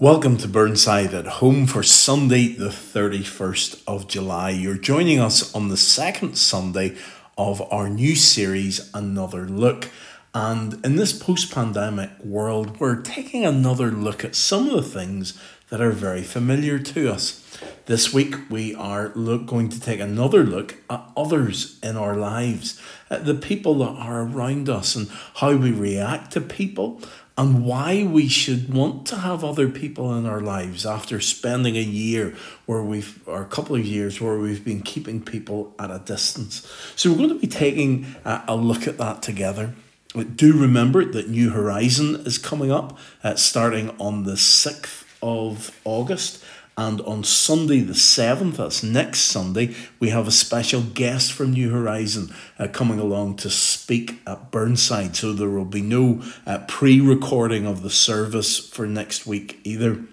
Welcome to Burnside at Home for Sunday, the 31st of July. You're joining us on the second Sunday of our new series, Another Look. And in this post pandemic world, we're taking another look at some of the things that are very familiar to us. This week, we are look, going to take another look at others in our lives, at the people that are around us, and how we react to people, and why we should want to have other people in our lives after spending a year where we've or a couple of years where we've been keeping people at a distance. So we're going to be taking a, look at that together. But do remember that New Horizon is coming up, uh, starting on the 6th of August. And on Sunday, the 7th, that's next Sunday, we have a special guest from New Horizon uh, coming along to speak at Burnside. So there will be no uh, pre recording of the service for next week either.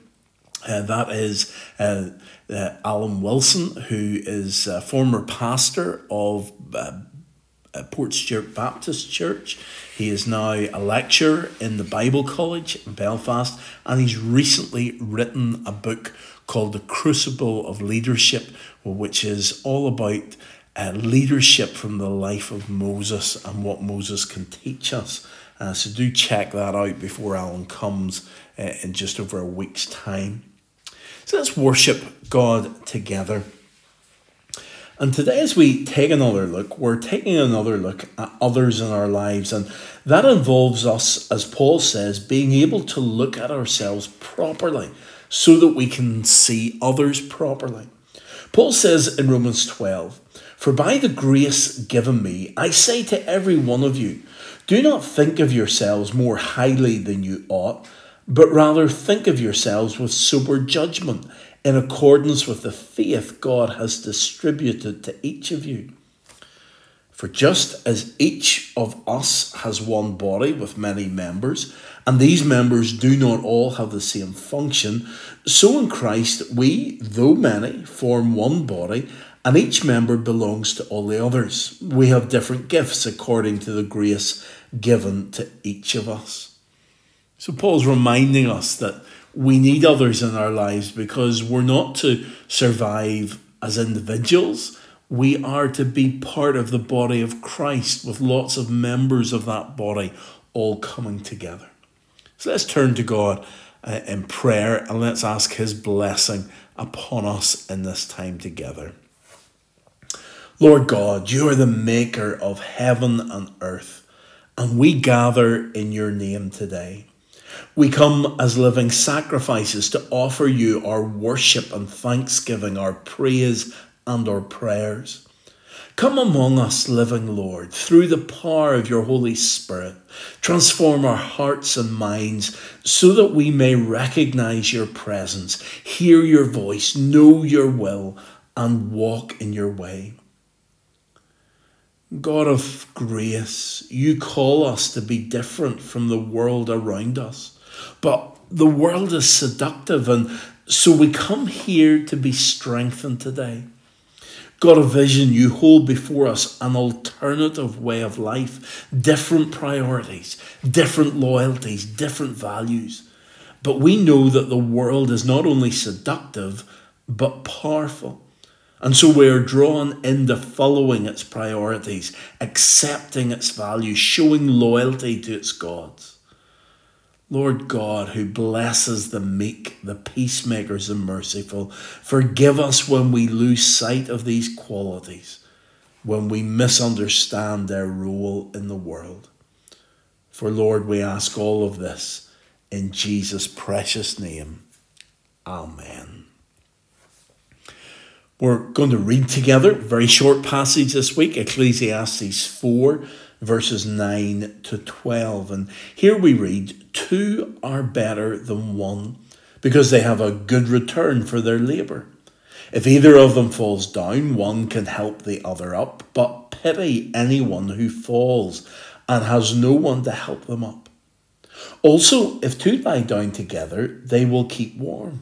Uh, that is uh, uh, Alan Wilson, who is a former pastor of uh, Portstewart Baptist Church. He is now a lecturer in the Bible College in Belfast, and he's recently written a book called The Crucible of Leadership, which is all about uh, leadership from the life of Moses and what Moses can teach us. Uh, so do check that out before Alan comes uh, in just over a week's time. So let's worship God together. And today, as we take another look, we're taking another look at others in our lives. And that involves us, as Paul says, being able to look at ourselves properly so that we can see others properly. Paul says in Romans 12, For by the grace given me, I say to every one of you, do not think of yourselves more highly than you ought, but rather think of yourselves with sober judgment, in accordance with the faith God has distributed to each of you. For just as each of us has one body with many members, and these members do not all have the same function, so in Christ we, though many, form one body, and each member belongs to all the others. We have different gifts according to the grace given to each of us. So Paul's reminding us that we need others in our lives because we're not to survive as individuals. We are to be part of the body of Christ with lots of members of that body all coming together. So let's turn to God uh, in prayer and let's ask His blessing upon us in this time together. Lord God, you are the maker of heaven and earth, and we gather in your name today. We come as living sacrifices to offer you our worship and thanksgiving, our praise and our prayers. Come among us, living Lord, through the power of your Holy Spirit. Transform our hearts and minds so that we may recognize your presence, hear your voice, know your will, and walk in your way. God of grace, you call us to be different from the world around us. But the world is seductive, and so we come here to be strengthened today. God, of vision you hold before us an alternative way of life, different priorities, different loyalties, different values. But we know that the world is not only seductive, but powerful. And so we are drawn into following its priorities, accepting its values, showing loyalty to its gods. Lord God, who blesses the meek, the peacemakers, and merciful, forgive us when we lose sight of these qualities, when we misunderstand their role in the world. For Lord, we ask all of this in Jesus' precious name. Amen. We're going to read together very short passage this week, Ecclesiastes 4 verses 9 to 12. And here we read, Two are better than one, because they have a good return for their labour. If either of them falls down, one can help the other up, but pity anyone who falls and has no one to help them up. Also, if two lie down together, they will keep warm.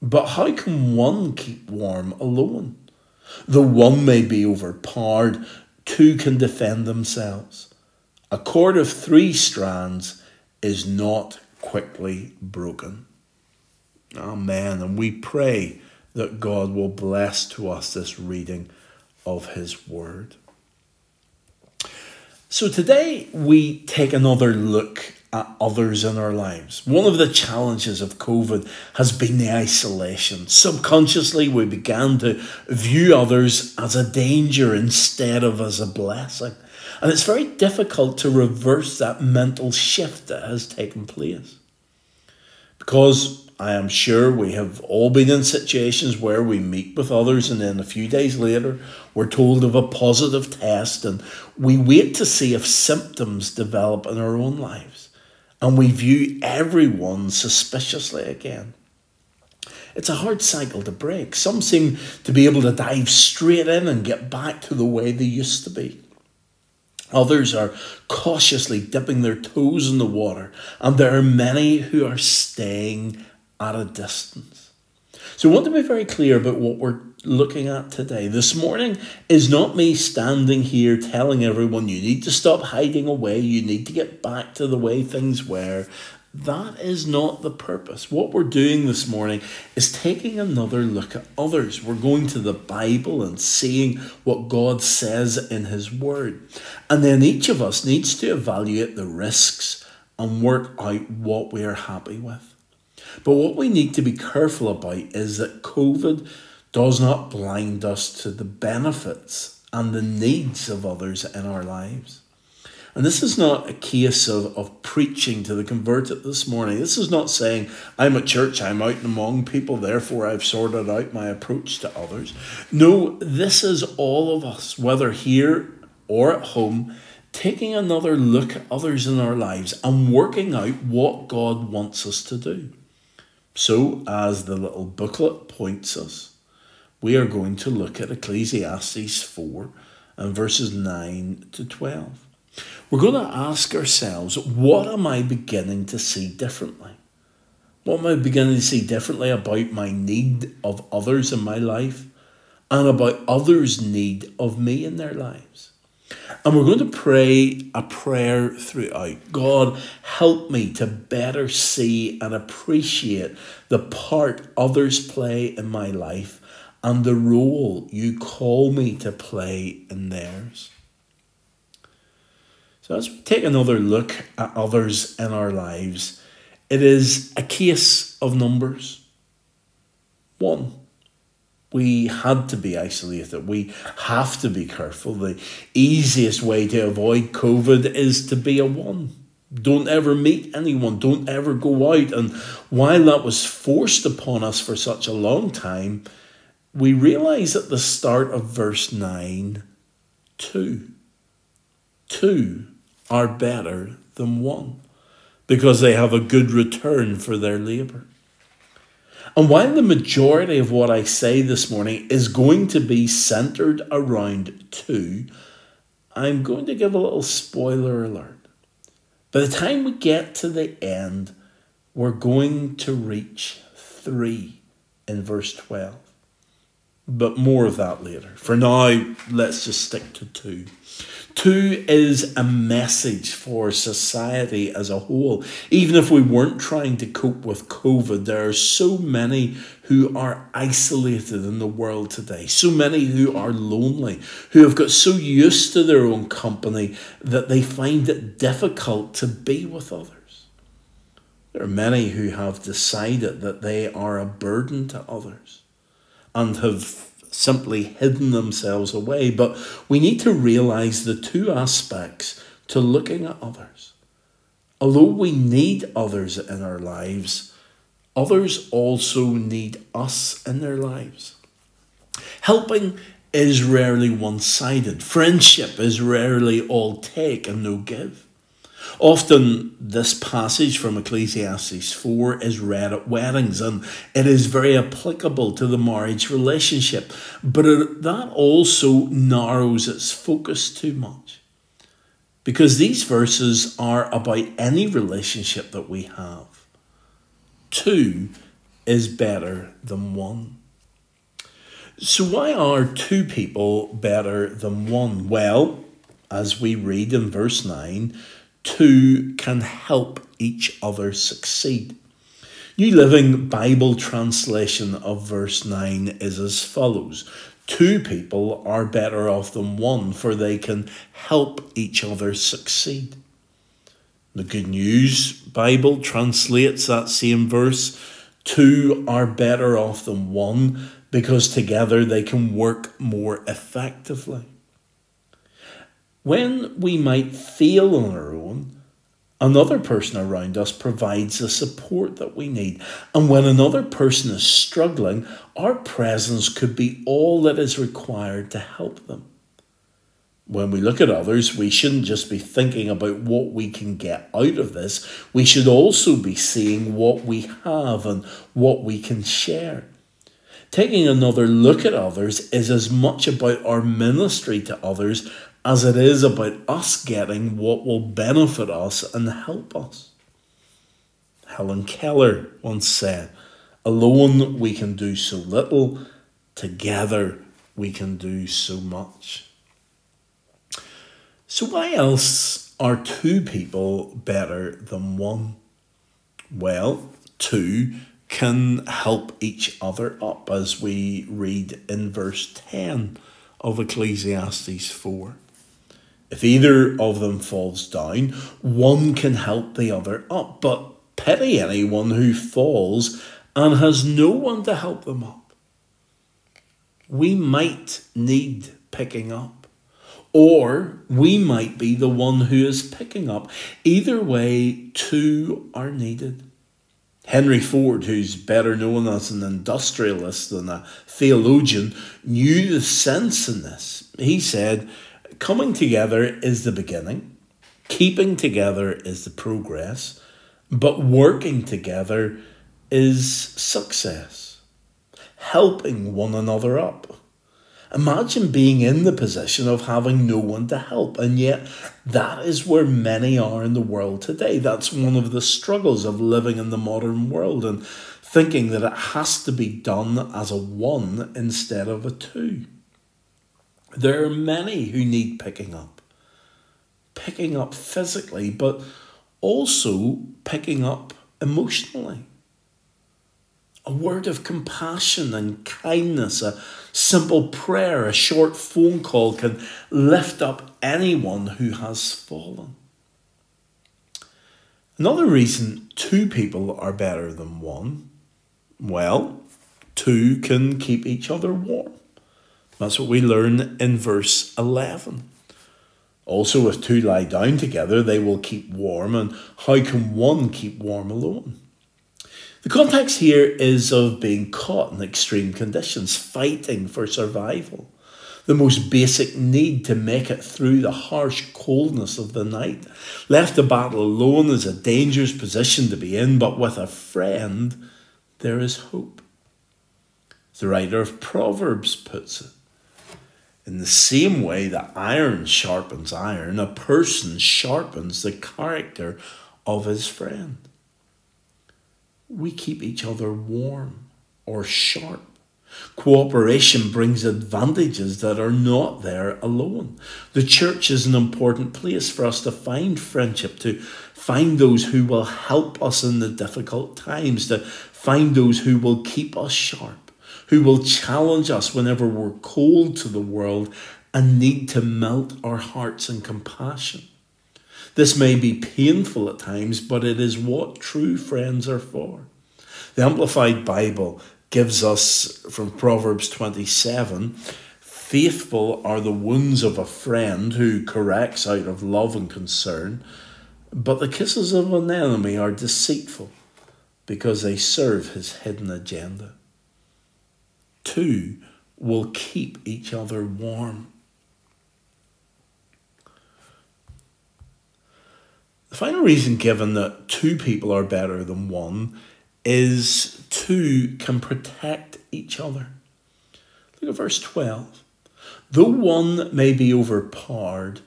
But how can one keep warm alone? The one may be overpowered, two can defend themselves. A cord of three strands is not quickly broken. Amen. And we pray that God will bless to us this reading of His Word. So today we take another look at others in our lives. One of the challenges of COVID has been the isolation. Subconsciously, we began to view others as a danger instead of as a blessing. And it's very difficult to reverse that mental shift that has taken place. Because I am sure we have all been in situations where we meet with others and then a few days later we're told of a positive test and we wait to see if symptoms develop in our own lives. And we view everyone suspiciously again. It's a hard cycle to break. Some seem to be able to dive straight in and get back to the way they used to be. Others are cautiously dipping their toes in the water, and there are many who are staying at a distance. So I want to be very clear about what we're looking at today. This morning is not me standing here telling everyone you need to stop hiding away, you need to get back to the way things were. That is not the purpose. What we're doing this morning is taking another look at others. We're going to the Bible and seeing what God says in His Word. And then each of us needs to evaluate the risks and work out what we are happy with. But what we need to be careful about is that COVID does not blind us to the benefits and the needs of others in our lives. And this is not a case of, of preaching to the converted this morning. This is not saying, I'm at church, I'm out among people, therefore I've sorted out my approach to others. No, this is all of us, whether here or at home, taking another look at others in our lives and working out what God wants us to do. So, as the little booklet points us, we are going to look at Ecclesiastes 4 and verses 9 to 12. We're going to ask ourselves, what am I beginning to see differently? What am I beginning to see differently about my need of others in my life and about others' need of me in their lives? And we're going to pray a prayer throughout. God, help me to better see and appreciate the part others play in my life and the role you call me to play in theirs. So, as we take another look at others in our lives, it is a case of numbers. One we had to be isolated. We have to be careful. The easiest way to avoid COVID is to be a one. Don't ever meet anyone. Don't ever go out. And while that was forced upon us for such a long time, we realize at the start of verse 9 two. Two are better than one because they have a good return for their labour. And while the majority of what I say this morning is going to be centered around two, I'm going to give a little spoiler alert. By the time we get to the end, we're going to reach three in verse 12. But more of that later. For now, let's just stick to two. Two is a message for society as a whole. Even if we weren't trying to cope with COVID, there are so many who are isolated in the world today, so many who are lonely, who have got so used to their own company that they find it difficult to be with others. There are many who have decided that they are a burden to others and have simply hidden themselves away. But we need to realize the two aspects to looking at others. Although we need others in our lives, others also need us in their lives. Helping is rarely one sided, friendship is rarely all take and no give. Often, this passage from Ecclesiastes 4 is read at weddings and it is very applicable to the marriage relationship, but it, that also narrows its focus too much. Because these verses are about any relationship that we have. Two is better than one. So, why are two people better than one? Well, as we read in verse 9, two can help each other succeed. New Living Bible translation of verse 9 is as follows Two people are better off than one, for they can help each other succeed. The Good News Bible translates that same verse Two are better off than one because together they can work more effectively. When we might fail on our own, another person around us provides the support that we need. And when another person is struggling, our presence could be all that is required to help them. When we look at others, we shouldn't just be thinking about what we can get out of this. We should also be seeing what we have and what we can share. Taking another look at others is as much about our ministry to others as it is about us getting what will benefit us and help us. Helen Keller once said, Alone we can do so little, together we can do so much. So, why else are two people better than one? Well, two can help each other up, as we read in verse 10 of Ecclesiastes 4. If either of them falls down, one can help the other up, but pity anyone who falls and has no one to help them up. We might need picking up, or we might be the one who is picking up. Either way, two are needed. Henry Ford, who's better known as an industrialist than a theologian, knew the sense in this. He said, Coming together is the beginning, keeping together is the progress, but working together is success. Helping one another up. Imagine being in the position of having no one to help, and yet that is where many are in the world today. That's one of the struggles of living in the modern world and thinking that it has to be done as a one instead of a two. There are many who need picking up, picking up physically, but also picking up emotionally a word of compassion and kindness, a simple prayer, a short phone call can lift up anyone who has fallen. Another reason two people are better than one, well, two can keep each other warm. That's what we learn in verse 11. Also, if two lie down together, they will keep warm, and how can one keep warm alone? The context here is of being caught in extreme conditions, fighting for survival. The most basic need to make it through the harsh coldness of the night. Left to battle alone is a dangerous position to be in, but with a friend, there is hope. The writer of Proverbs puts it. In the same way that iron sharpens iron, a person sharpens the character of his friend we keep each other warm or sharp. Cooperation brings advantages that are not there alone. The church is an important place for us to find friendship, to find those who will help us in the difficult times, to find those who will keep us sharp, who will challenge us whenever we're cold to the world and need to melt our hearts in compassion. This may be painful at times, but it is what true friends are for. The Amplified Bible gives us from Proverbs 27 faithful are the wounds of a friend who corrects out of love and concern, but the kisses of an enemy are deceitful because they serve his hidden agenda. Two will keep each other warm. The final reason given that two people are better than one is two can protect each other. Look at verse 12. Though one may be overpowered,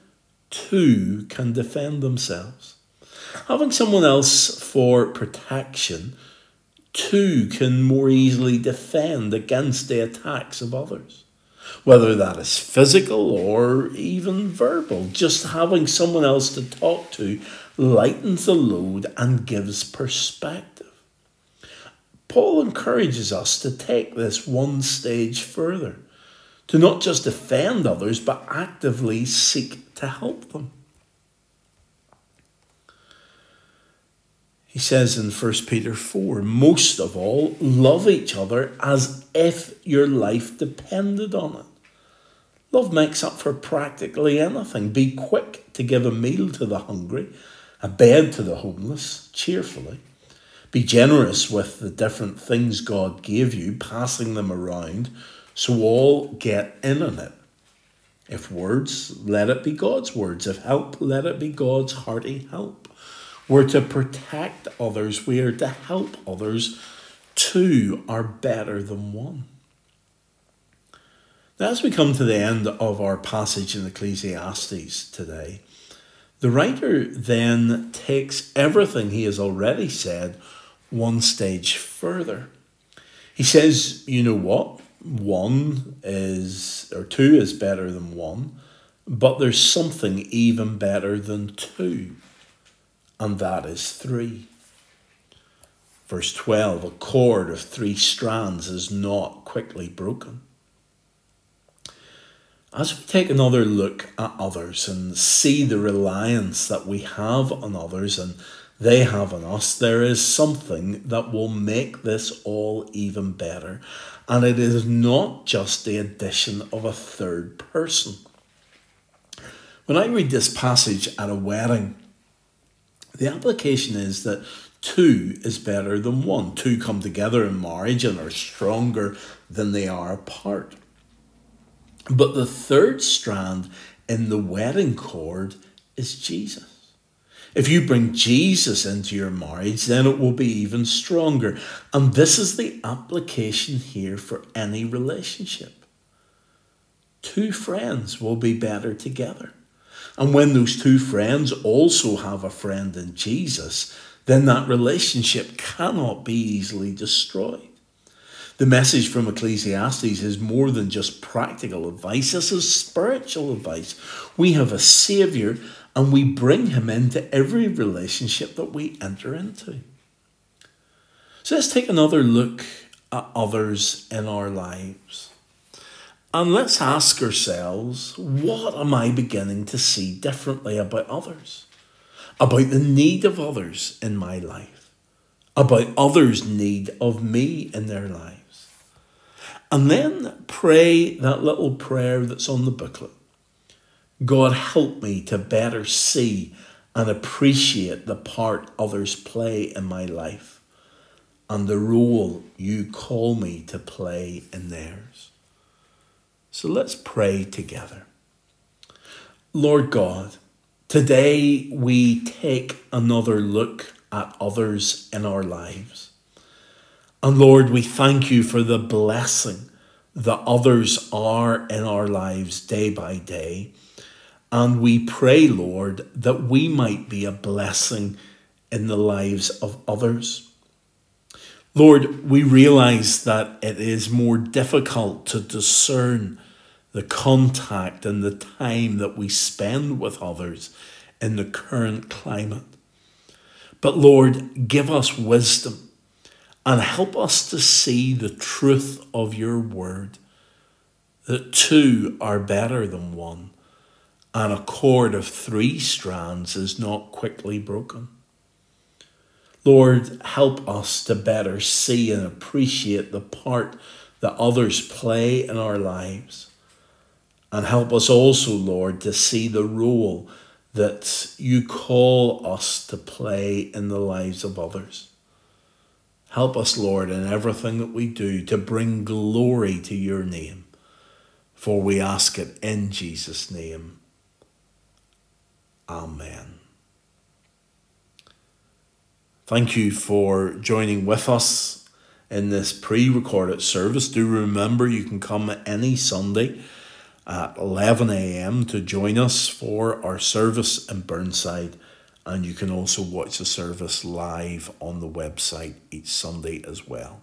two can defend themselves. Having someone else for protection, two can more easily defend against the attacks of others whether that is physical or even verbal. Just having someone else to talk to lightens the load and gives perspective. Paul encourages us to take this one stage further, to not just defend others, but actively seek to help them. He says in 1 Peter 4 most of all, love each other as if your life depended on it. Love makes up for practically anything. Be quick to give a meal to the hungry, a bed to the homeless, cheerfully. Be generous with the different things God gave you, passing them around so all get in on it. If words, let it be God's words. If help, let it be God's hearty help. We're to protect others, we are to help others. Two are better than one. Now, as we come to the end of our passage in Ecclesiastes today, the writer then takes everything he has already said one stage further. He says, you know what? One is, or two is better than one, but there's something even better than two and that is three. Verse 12 a cord of three strands is not quickly broken. As we take another look at others and see the reliance that we have on others and they have on us, there is something that will make this all even better. And it is not just the addition of a third person. When I read this passage at a wedding, the application is that two is better than one. Two come together in marriage and are stronger than they are apart. But the third strand in the wedding cord is Jesus. If you bring Jesus into your marriage, then it will be even stronger. And this is the application here for any relationship. Two friends will be better together. And when those two friends also have a friend in Jesus, then that relationship cannot be easily destroyed. The message from Ecclesiastes is more than just practical advice, this is spiritual advice. We have a Saviour and we bring Him into every relationship that we enter into. So let's take another look at others in our lives. And let's ask ourselves what am I beginning to see differently about others? About the need of others in my life? About others' need of me in their lives? And then pray that little prayer that's on the booklet God, help me to better see and appreciate the part others play in my life and the role you call me to play in theirs. So let's pray together. Lord God, today we take another look at others in our lives. And Lord, we thank you for the blessing that others are in our lives day by day. And we pray, Lord, that we might be a blessing in the lives of others. Lord, we realize that it is more difficult to discern the contact and the time that we spend with others in the current climate. But Lord, give us wisdom and help us to see the truth of your word that two are better than one, and a cord of three strands is not quickly broken. Lord, help us to better see and appreciate the part that others play in our lives. And help us also, Lord, to see the role that you call us to play in the lives of others. Help us, Lord, in everything that we do to bring glory to your name. For we ask it in Jesus' name. Amen. Thank you for joining with us in this pre recorded service. Do remember you can come any Sunday at 11 a.m. to join us for our service in Burnside. And you can also watch the service live on the website each Sunday as well.